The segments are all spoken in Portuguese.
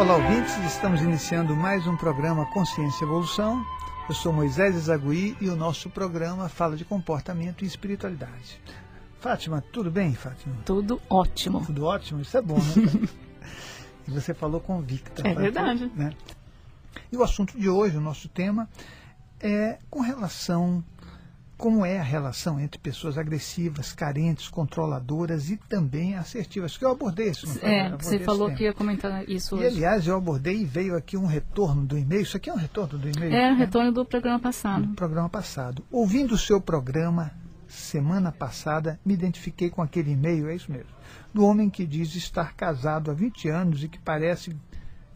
Olá, ouvintes. Estamos iniciando mais um programa Consciência e Evolução. Eu sou Moisés Ezagui e o nosso programa fala de comportamento e espiritualidade. Fátima, tudo bem, Fátima? Tudo ótimo. Tudo ótimo? Isso é bom, né? e você falou convicta. É verdade. Né? E o assunto de hoje, o nosso tema, é com relação como é a relação entre pessoas agressivas, carentes, controladoras e também assertivas, que eu abordei isso. É, abordei você falou que ia comentar isso hoje. E, aliás, eu abordei e veio aqui um retorno do e-mail. Isso aqui é um retorno do e-mail? É, um né? retorno do programa passado. Do programa passado. Ouvindo o seu programa, semana passada, me identifiquei com aquele e-mail, é isso mesmo, do homem que diz estar casado há 20 anos e que parece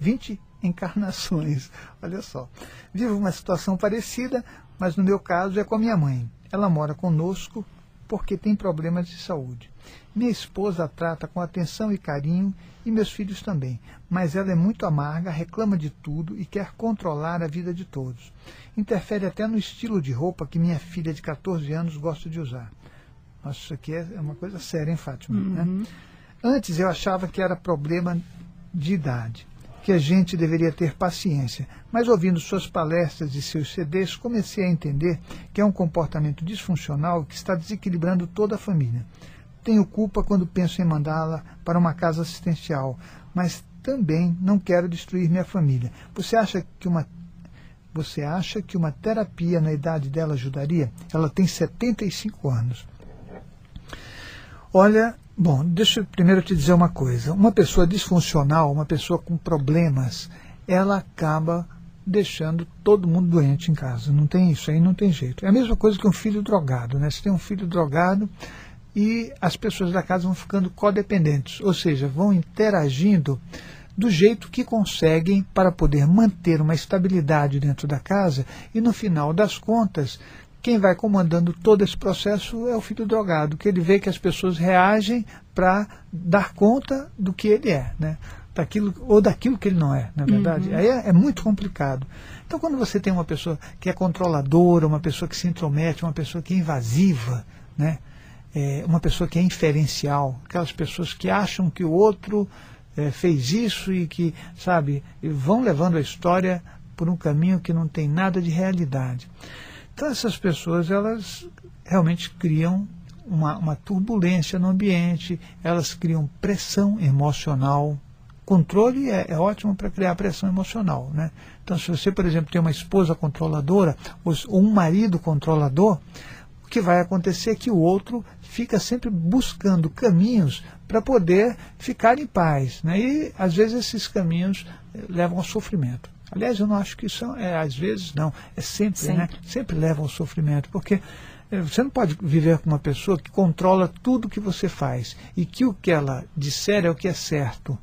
20 encarnações. Olha só. Vivo uma situação parecida, mas no meu caso é com a minha mãe. Ela mora conosco porque tem problemas de saúde. Minha esposa a trata com atenção e carinho e meus filhos também, mas ela é muito amarga, reclama de tudo e quer controlar a vida de todos. Interfere até no estilo de roupa que minha filha de 14 anos gosta de usar. Nossa, isso aqui é uma coisa séria, hein, Fátima? Uhum. Né? Antes eu achava que era problema de idade que a gente deveria ter paciência, mas ouvindo suas palestras e seus CDs, comecei a entender que é um comportamento disfuncional que está desequilibrando toda a família. Tenho culpa quando penso em mandá-la para uma casa assistencial, mas também não quero destruir minha família. Você acha que uma você acha que uma terapia na idade dela ajudaria? Ela tem 75 anos. Olha, Bom, deixa eu primeiro te dizer uma coisa. Uma pessoa disfuncional, uma pessoa com problemas, ela acaba deixando todo mundo doente em casa. Não tem isso aí, não tem jeito. É a mesma coisa que um filho drogado, né? Você tem um filho drogado e as pessoas da casa vão ficando codependentes, ou seja, vão interagindo do jeito que conseguem para poder manter uma estabilidade dentro da casa e no final das contas quem vai comandando todo esse processo é o filho drogado, que ele vê que as pessoas reagem para dar conta do que ele é, né? daquilo, ou daquilo que ele não é, na verdade. Uhum. Aí é, é, muito complicado. Então, quando você tem uma pessoa que é controladora, uma pessoa que se intromete, uma pessoa que é invasiva, né? É, uma pessoa que é inferencial, aquelas pessoas que acham que o outro é, fez isso e que, sabe, vão levando a história por um caminho que não tem nada de realidade. Então essas pessoas, elas realmente criam uma, uma turbulência no ambiente, elas criam pressão emocional. Controle é, é ótimo para criar pressão emocional. Né? Então, se você, por exemplo, tem uma esposa controladora ou, um marido controlador, o que vai acontecer é que o outro fica sempre buscando caminhos para poder ficar em paz. Né? E, às vezes, esses caminhos eh, levam ao sofrimento. Aliás, eu não acho que isso é, às vezes, não. É sempre, sempre. né? Sempre leva ao sofrimento. Porque eh, você não pode viver com uma pessoa que controla tudo que você faz e que o que ela disser é o que é certo.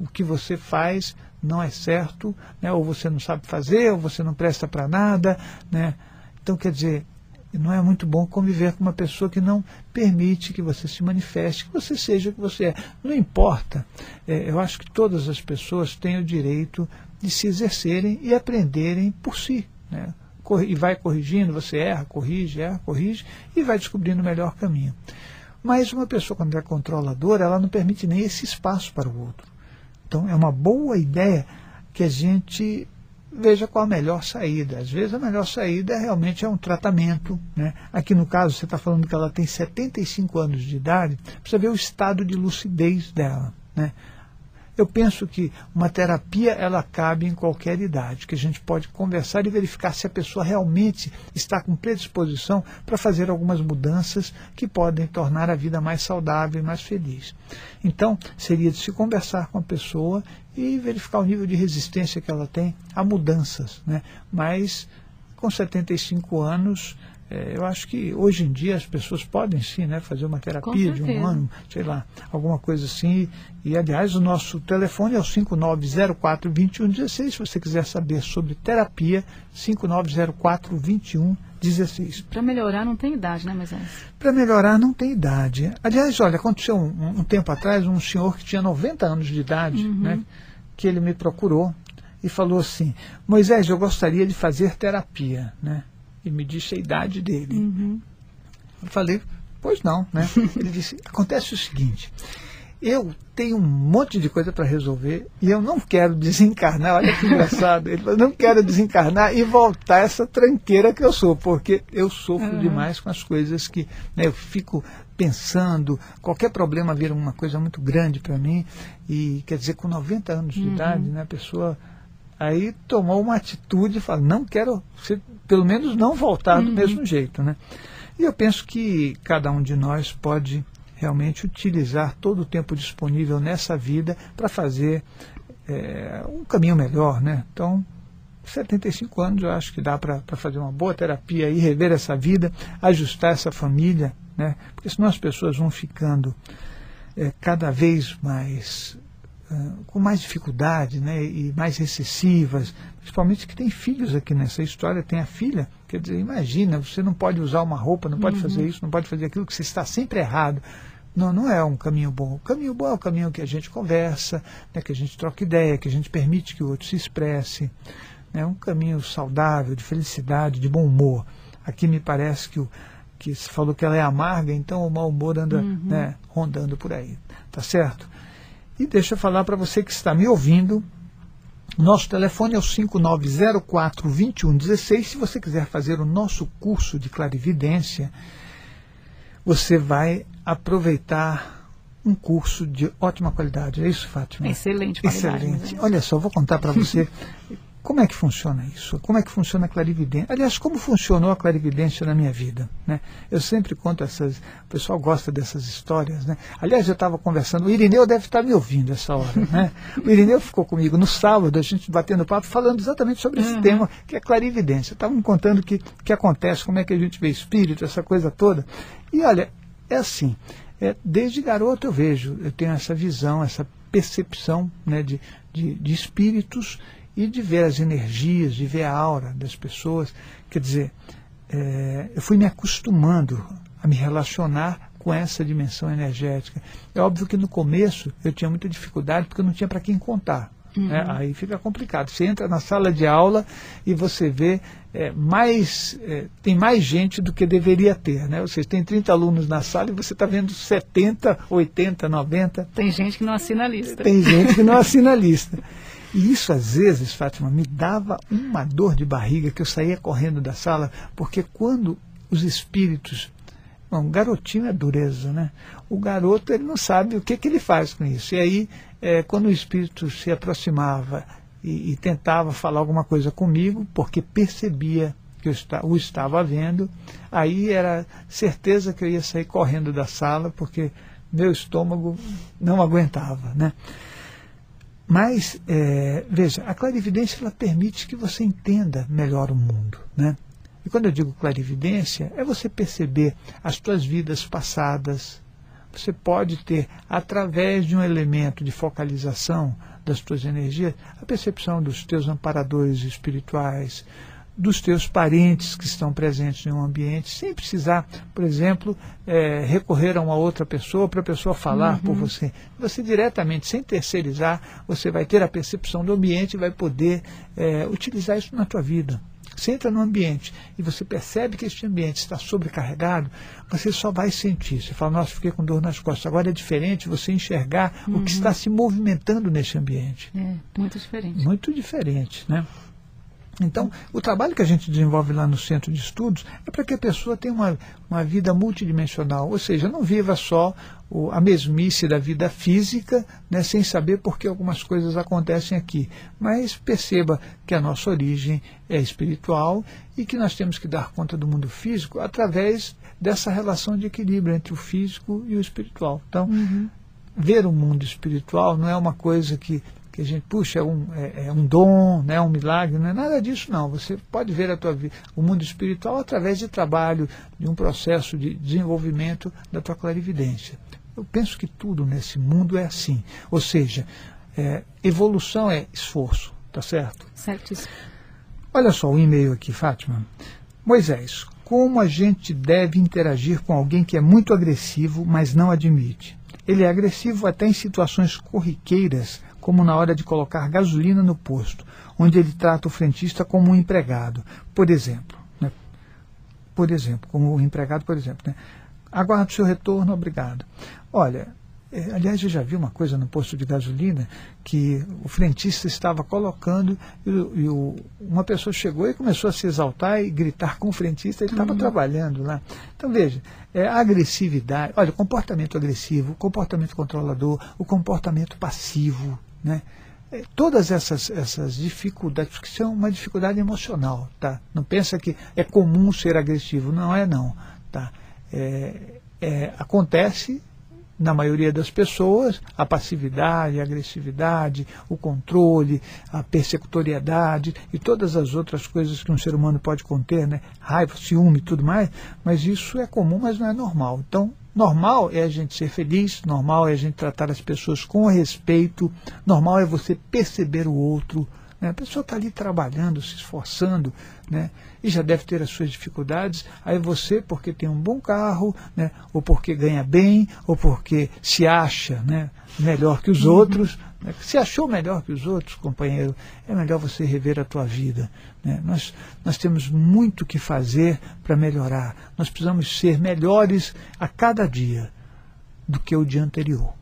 O que você faz não é certo, né? ou você não sabe fazer, ou você não presta para nada. Né? Então, quer dizer, não é muito bom conviver com uma pessoa que não permite que você se manifeste, que você seja o que você é. Não importa. É, eu acho que todas as pessoas têm o direito de se exercerem e aprenderem por si. Né? E vai corrigindo, você erra, corrige, erra, corrige, e vai descobrindo o melhor caminho. Mas uma pessoa, quando é controladora, ela não permite nem esse espaço para o outro. Então, é uma boa ideia que a gente veja qual a melhor saída. Às vezes a melhor saída realmente é um tratamento. Né? Aqui no caso, você está falando que ela tem 75 anos de idade, precisa ver o estado de lucidez dela. Né? Eu penso que uma terapia ela cabe em qualquer idade, que a gente pode conversar e verificar se a pessoa realmente está com predisposição para fazer algumas mudanças que podem tornar a vida mais saudável e mais feliz. Então, seria de se conversar com a pessoa e verificar o nível de resistência que ela tem a mudanças. Né? Mas, com 75 anos, é, eu acho que hoje em dia as pessoas podem sim né, fazer uma terapia de um ano, sei lá, alguma coisa assim. E, aliás, o nosso telefone é o 5904-2116. Se você quiser saber sobre terapia, 5904-2116. Para melhorar não tem idade, né, Moisés? Para melhorar não tem idade. Aliás, olha, aconteceu um, um, tempo atrás um senhor que tinha 90 anos de idade, uhum. né, que ele me procurou e falou assim, Moisés, eu gostaria de fazer terapia, né? E me disse a idade dele. Uhum. Eu falei, pois não, né? Ele disse, acontece o seguinte, eu tenho um monte de coisa para resolver e eu não quero desencarnar. Olha que engraçado. Ele falou, não quero desencarnar e voltar essa tranqueira que eu sou, porque eu sofro uhum. demais com as coisas que né, eu fico pensando. Qualquer problema vira uma coisa muito grande para mim. E quer dizer, com 90 anos de uhum. idade, né, a pessoa aí tomou uma atitude e falou, não quero, ser, pelo menos não voltar uhum. do mesmo jeito. Né? E eu penso que cada um de nós pode realmente utilizar todo o tempo disponível nessa vida para fazer é, um caminho melhor, né? Então, 75 anos eu acho que dá para fazer uma boa terapia e rever essa vida, ajustar essa família, né? Porque senão as pessoas vão ficando é, cada vez mais com mais dificuldade, né? E mais recessivas, principalmente que tem filhos aqui nessa história, tem a filha, quer dizer, imagina, você não pode usar uma roupa, não pode uhum. fazer isso, não pode fazer aquilo, que você está sempre errado. Não, não é um caminho bom. O caminho bom é o caminho que a gente conversa, né, que a gente troca ideia, que a gente permite que o outro se expresse. É né, um caminho saudável, de felicidade, de bom humor. Aqui me parece que o que se falou que ela é amarga, então o mau humor anda uhum. né, rondando por aí. Tá certo? E deixa eu falar para você que está me ouvindo. Nosso telefone é o 5904-2116. Se você quiser fazer o nosso curso de clarividência, você vai aproveitar um curso de ótima qualidade. É isso, Fátima? Excelente qualidade. Excelente. Olha só, vou contar para você como é que funciona isso, como é que funciona a clarividência. Aliás, como funcionou a clarividência na minha vida. Né? Eu sempre conto essas, o pessoal gosta dessas histórias. Né? Aliás, eu estava conversando, o Irineu deve estar me ouvindo essa hora. Né? O Irineu ficou comigo no sábado, a gente batendo papo, falando exatamente sobre esse uhum. tema, que é clarividência. Estavam contando o que, que acontece, como é que a gente vê espírito, essa coisa toda. E olha, é assim, é, desde garoto eu vejo, eu tenho essa visão, essa percepção né, de, de, de espíritos e de ver as energias, de ver a aura das pessoas. Quer dizer, é, eu fui me acostumando a me relacionar com essa dimensão energética. É óbvio que no começo eu tinha muita dificuldade porque eu não tinha para quem contar. Uhum. Né? Aí fica complicado. Você entra na sala de aula e você vê é, mais, é, tem mais gente do que deveria ter. Né? Ou seja, tem 30 alunos na sala e você está vendo 70, 80, 90. Tem gente que não assina a lista. Tem gente que não assina a lista. E isso, às vezes, Fátima, me dava uma dor de barriga que eu saía correndo da sala, porque quando os espíritos. Bom, garotinho é dureza, né? O garoto ele não sabe o que, que ele faz com isso. E aí é, quando o espírito se aproximava e, e, tentava falar alguma coisa comigo, porque percebia que eu está, o estava vendo, aí era certeza que eu ia sair correndo da sala, porque meu estômago não aguentava. Né? Mas, é, veja, a clarividência ela permite que você entenda melhor o mundo. Né? E quando eu digo clarividência, é você perceber as suas vidas passadas, você pode ter, através de um elemento de focalização das tuas energias, a percepção dos teus amparadores espirituais, dos teus parentes que estão presentes em um ambiente, sem precisar, por exemplo, é, recorrer a uma outra pessoa para a pessoa falar uhum. por você. Você diretamente, sem terceirizar, você vai ter a percepção do ambiente e vai poder é, utilizar isso na tua vida. Você entra no ambiente e você percebe que este ambiente está sobrecarregado, você só vai sentir. Você fala, nossa, fiquei com dor nas costas. Agora é diferente você enxergar uhum. o que uhum. está se movimentando nesse ambiente. É, muito diferente. Muito diferente, né? Então, o trabalho que a gente desenvolve lá no centro de estudos é para que a pessoa tenha uma, uma vida multidimensional, ou seja, não viva só o, a mesmice da vida física, né, sem saber por que algumas coisas acontecem aqui, mas perceba que a nossa origem é espiritual e que nós temos que dar conta do mundo físico através dessa relação de equilíbrio entre o físico e o espiritual. Então, uhum. ver o mundo espiritual não é uma coisa que que a gente, puxa, é um, é, é um dom, né, um milagre, não é nada disso não. Você pode ver a tua vida, o mundo espiritual através de trabalho, de um processo de desenvolvimento da tua clarividência. Eu penso que tudo nesse mundo é assim. Ou seja, é, evolução é esforço, tá certo? Certíssimo. Olha só o e-mail aqui, Fátima. Moisés, como a gente deve interagir com alguém que é muito agressivo, mas não admite? Ele é agressivo até em situações corriqueiras, como na hora de colocar gasolina no posto, onde ele trata o frentista como um empregado, por exemplo. Né? Por exemplo, como o empregado, por exemplo. Né? Aguardo seu retorno, obrigado. Olha, É, aliás, eu já vi uma coisa no posto de gasolina que o frentista estava colocando e, e o, uma pessoa chegou e começou a se exaltar e gritar com o frentista, ele estava uhum. trabalhando lá. Então, veja, é, a agressividade, olha, o comportamento agressivo, o comportamento controlador, o comportamento passivo, né? É, todas essas, essas dificuldades, que são uma dificuldade emocional, tá? Não pensa que é comum ser agressivo, não é não, tá? É, é, acontece na maioria das pessoas, a passividade, a agressividade, o controle, a persecutoriedade e todas as outras coisas que um ser humano pode conter, né? raiva, ciúme e tudo mais, mas isso é comum, mas não é normal. Então, normal é a gente ser feliz, normal é a gente tratar as pessoas com respeito, normal é você perceber o outro, né? A pessoa está ali trabalhando, se esforçando, né? E já deve ter as suas dificuldades. Aí você, porque tem um bom carro, né? ou porque ganha bem, ou porque se acha né? melhor que os uhum. outros, né? se achou melhor que os outros, companheiro, é melhor você rever a tua vida. Né? Nós, nós temos muito que fazer para melhorar. Nós precisamos ser melhores a cada dia do que o dia anterior.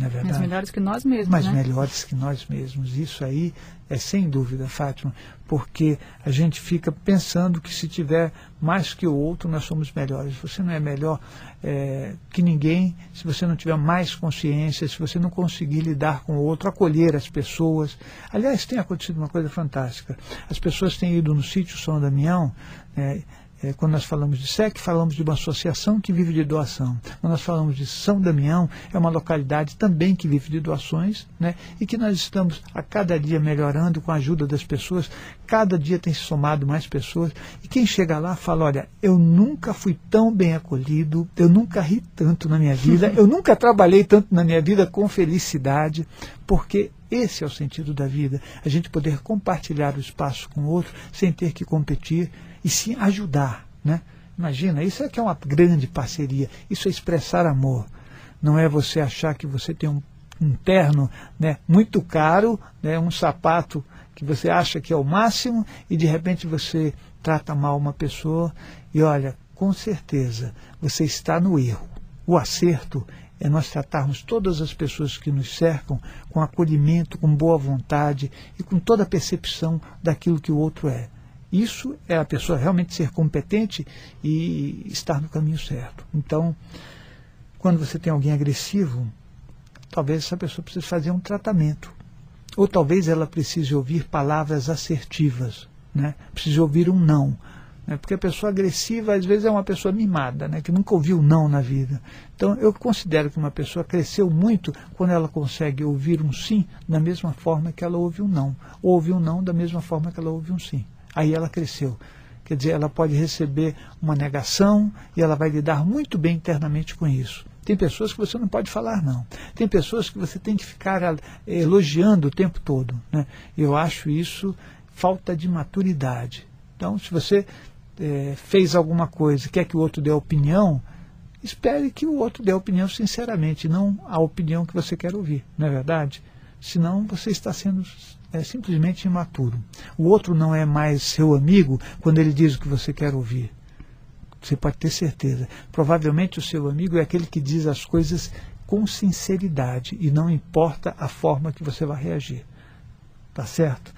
É? Mas melhores que nós mesmos. Mas né? melhores que nós mesmos. Isso aí é sem dúvida, Fátima, porque a gente fica pensando que se tiver mais que o outro, nós somos melhores. Você não é melhor é, que ninguém se você não tiver mais consciência, se você não conseguir lidar com o outro, acolher as pessoas. Aliás, tem acontecido uma coisa fantástica. As pessoas têm ido no sítio São Damião. É, é, quando nós falamos de SEC, falamos de uma associação que vive de doação. Quando nós falamos de São Damião, é uma localidade também que vive de doações, né? e que nós estamos a cada dia melhorando com a ajuda das pessoas. Cada dia tem se somado mais pessoas. E quem chega lá fala: Olha, eu nunca fui tão bem acolhido, eu nunca ri tanto na minha vida, eu nunca trabalhei tanto na minha vida com felicidade, porque esse é o sentido da vida, a gente poder compartilhar o espaço com o outro sem ter que competir e sim ajudar. Né? Imagina, isso é que é uma grande parceria, isso é expressar amor. Não é você achar que você tem um, um terno né, muito caro, né, um sapato que você acha que é o máximo e de repente você trata mal uma pessoa e olha, com certeza você está no erro. O acerto é nós tratarmos todas as pessoas que nos cercam com acolhimento, com boa vontade e com toda a percepção daquilo que o outro é. Isso é a pessoa realmente ser competente e estar no caminho certo. Então, quando você tem alguém agressivo, talvez essa pessoa precise fazer um tratamento. Ou talvez ela precise ouvir palavras assertivas, né? precise ouvir um não. Né? Porque a pessoa agressiva, às vezes, é uma pessoa mimada, né? que nunca ouviu não na vida. Então, eu considero que uma pessoa cresceu muito quando ela consegue ouvir um sim da mesma forma que ela ouve um não. Ou ouvir um não da mesma forma que ela ouve um sim aí ela cresceu. Quer dizer, ela pode receber uma negação e ela vai lidar muito bem internamente com isso. Tem pessoas que você não pode falar não. Tem pessoas que você tem que ficar eh, elogiando o tempo todo. Né? Eu acho isso falta de maturidade. Então, se você é, fez alguma coisa, quer que o outro dê opinião, espere que o outro dê opinião sinceramente, não a opinião que você quer ouvir, não é verdade? Senão você está sendo é simplesmente imaturo. O outro não é mais seu amigo quando ele diz o que você quer ouvir. Você pode ter certeza. Provavelmente o seu amigo é aquele que diz as coisas com sinceridade e não importa a forma que você vai reagir. Tá certo?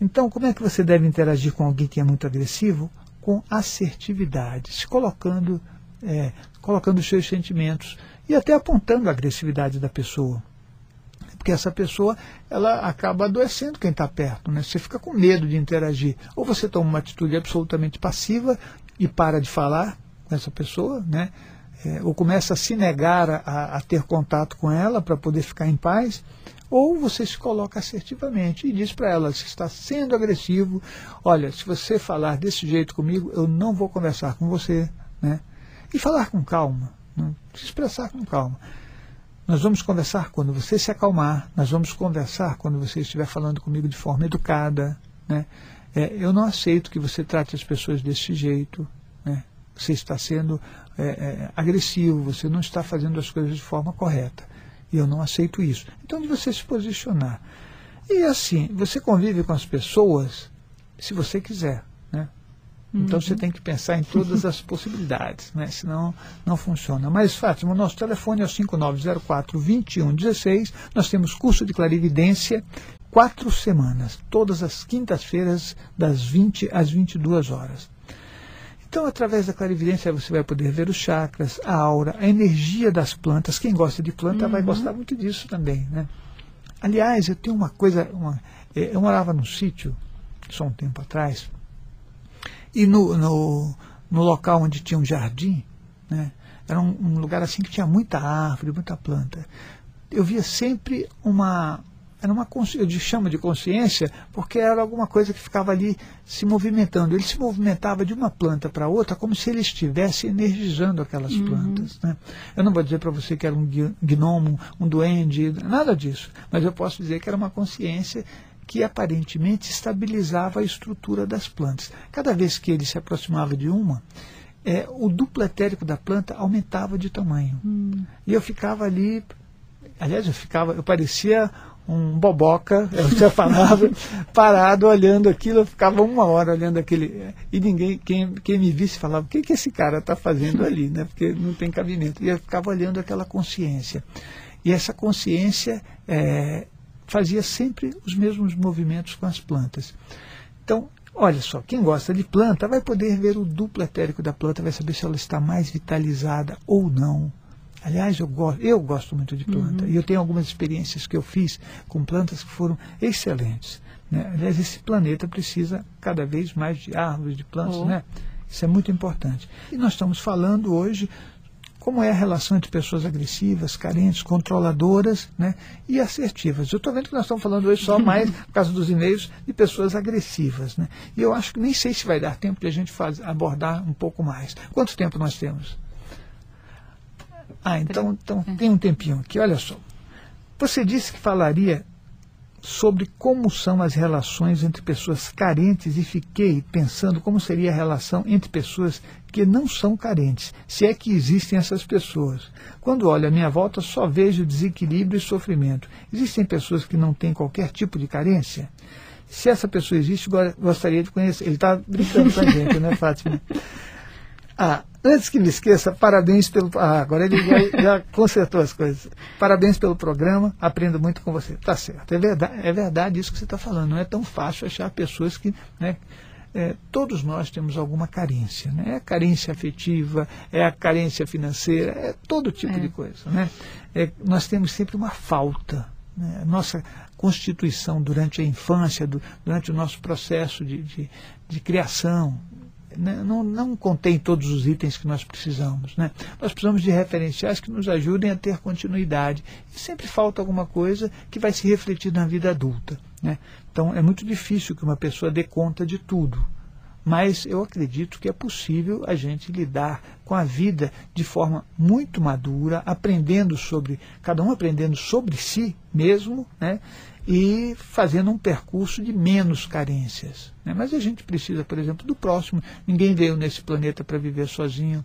Então, como é que você deve interagir com alguém que é muito agressivo? Com assertividade, se colocando, é, colocando os seus sentimentos e até apontando a agressividade da pessoa porque essa pessoa ela acaba adoecendo quem está perto, né? Você fica com medo de interagir. Ou você toma uma atitude absolutamente passiva e para de falar com essa pessoa, né? É, ou começa a se negar a, a ter contato com ela para poder ficar em paz, ou você se coloca assertivamente e diz para ela se está sendo agressivo, olha, se você falar desse jeito comigo, eu não vou conversar com você, né? E falar com calma, né? se expressar com calma. Nós vamos conversar quando você se acalmar, nós vamos conversar quando você estiver falando comigo de forma educada. Né? É, eu não aceito que você trate as pessoas desse jeito. Né? Você está sendo é, é, agressivo, você não está fazendo as coisas de forma correta. E eu não aceito isso. Então, de você se posicionar. E assim, você convive com as pessoas se você quiser. Né? Uhum. Então você tem que pensar em todas as possibilidades, né? senão não funciona. Mas, Fátima, o nosso telefone é o 5904-2116. Nós temos curso de clarividência quatro semanas, todas as quintas-feiras, das 20 às 22 horas. Então, através da clarividência, você vai poder ver os chakras, a aura, a energia das plantas. Quem gosta de planta uhum. vai gostar muito disso também. Né? Aliás, eu tenho uma coisa. Uma, é, eu morava num sítio, só um tempo atrás, e no, no, no local onde tinha um jardim, né, era um, um lugar assim que tinha muita árvore, muita planta. Eu via sempre uma, era uma eu chamo de consciência porque era alguma coisa que ficava ali se movimentando. Ele se movimentava de uma planta para outra como se ele estivesse energizando aquelas uhum. plantas. Né? Eu não vou dizer para você que era um gnomo, um duende, nada disso. Mas eu posso dizer que era uma consciência que aparentemente estabilizava a estrutura das plantas. Cada vez que ele se aproximava de uma, é, o duplo etérico da planta aumentava de tamanho. Hum. E eu ficava ali, aliás, eu ficava, eu parecia um boboca, é outra palavra, parado olhando aquilo, eu ficava uma hora olhando aquele. E ninguém, quem, quem me visse, falava: o que, que esse cara está fazendo ali? Né? Porque não tem cabimento. E eu ficava olhando aquela consciência. E essa consciência é, fazia sempre os mesmos movimentos com as plantas. Então, olha só, quem gosta de planta vai poder ver o duplo etérico da planta, vai saber se ela está mais vitalizada ou não Aliás, eu gosto, eu gosto muito de planta. Uhum. E eu tenho algumas experiências que eu fiz com plantas que foram excelentes. Né? Aliás, esse planeta precisa cada vez mais de árvores, de plantas. Oh. Né? Isso é muito importante. E nós estamos falando hoje como é a relação entre pessoas agressivas, carentes, controladoras né, e assertivas. Eu estou vendo que nós estamos falando hoje só mais, por causa dos e-mails, de pessoas agressivas. Né? E eu acho que nem sei se vai dar tempo de a gente faz, abordar um pouco mais. Quanto tempo nós temos? Ah, então, então tem um tempinho aqui, olha só. Você disse que falaria sobre como são as relações entre pessoas carentes e fiquei pensando como seria a relação entre pessoas que não são carentes, se é que existem essas pessoas. Quando olho à minha volta, só vejo desequilíbrio e sofrimento. Existem pessoas que não têm qualquer tipo de carência? Se essa pessoa existe, gostaria de conhecer. Ele está brincando com a gente, né, Fátima? Ah, antes que me esqueça, parabéns pelo. Ah, agora ele já, já, consertou as coisas. Parabéns pelo programa, aprendo muito com você. Tá certo, é verdade, é verdade isso que você está falando. Não é tão fácil achar pessoas que. Né, é, todos nós temos alguma carência. Né? É a carência afetiva, é a carência financeira, é todo tipo é. de coisa. Né? É, nós temos sempre uma falta. Né? Nossa constituição durante a infância, do, durante o nosso processo de, de, de criação, não, não contém todos os itens que nós precisamos. Né? Nós precisamos de referenciais que nos ajudem a ter continuidade. E sempre falta alguma coisa que vai se refletir na vida adulta. Né? Então é muito difícil que uma pessoa dê conta de tudo. Mas eu acredito que é possível a gente lidar com a vida de forma muito madura, aprendendo sobre, cada um aprendendo sobre si mesmo, né? e fazendo um percurso de menos carências. Né? Mas a gente precisa, por exemplo, do próximo. Ninguém veio nesse planeta para viver sozinho.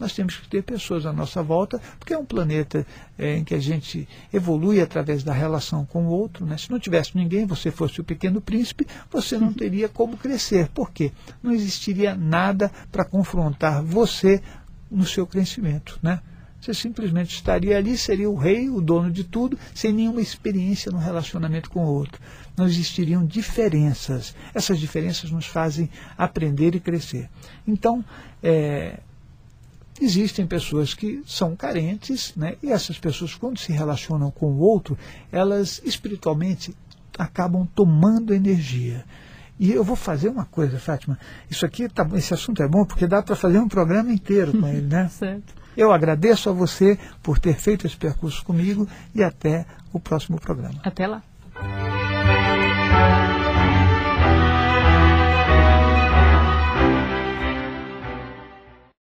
Nós temos que ter pessoas à nossa volta, porque é um planeta é, em que a gente evolui através da relação com o outro. Né? Se não tivesse ninguém, você fosse o pequeno príncipe, você não teria como crescer. Por quê? Não existiria nada para confrontar você no seu crescimento. Né? Você simplesmente estaria ali, seria o rei, o dono de tudo, sem nenhuma experiência no relacionamento com o outro. Não existiriam diferenças. Essas diferenças nos fazem aprender e crescer. Então, é, existem pessoas que são carentes, né? e essas pessoas, quando se relacionam com o outro, elas espiritualmente acabam tomando energia. E eu vou fazer uma coisa, Fátima. Isso aqui, tá, esse assunto é bom porque dá para fazer um programa inteiro com ele, né? certo. Eu agradeço a você por ter feito esse percurso comigo e até o próximo programa. Até lá.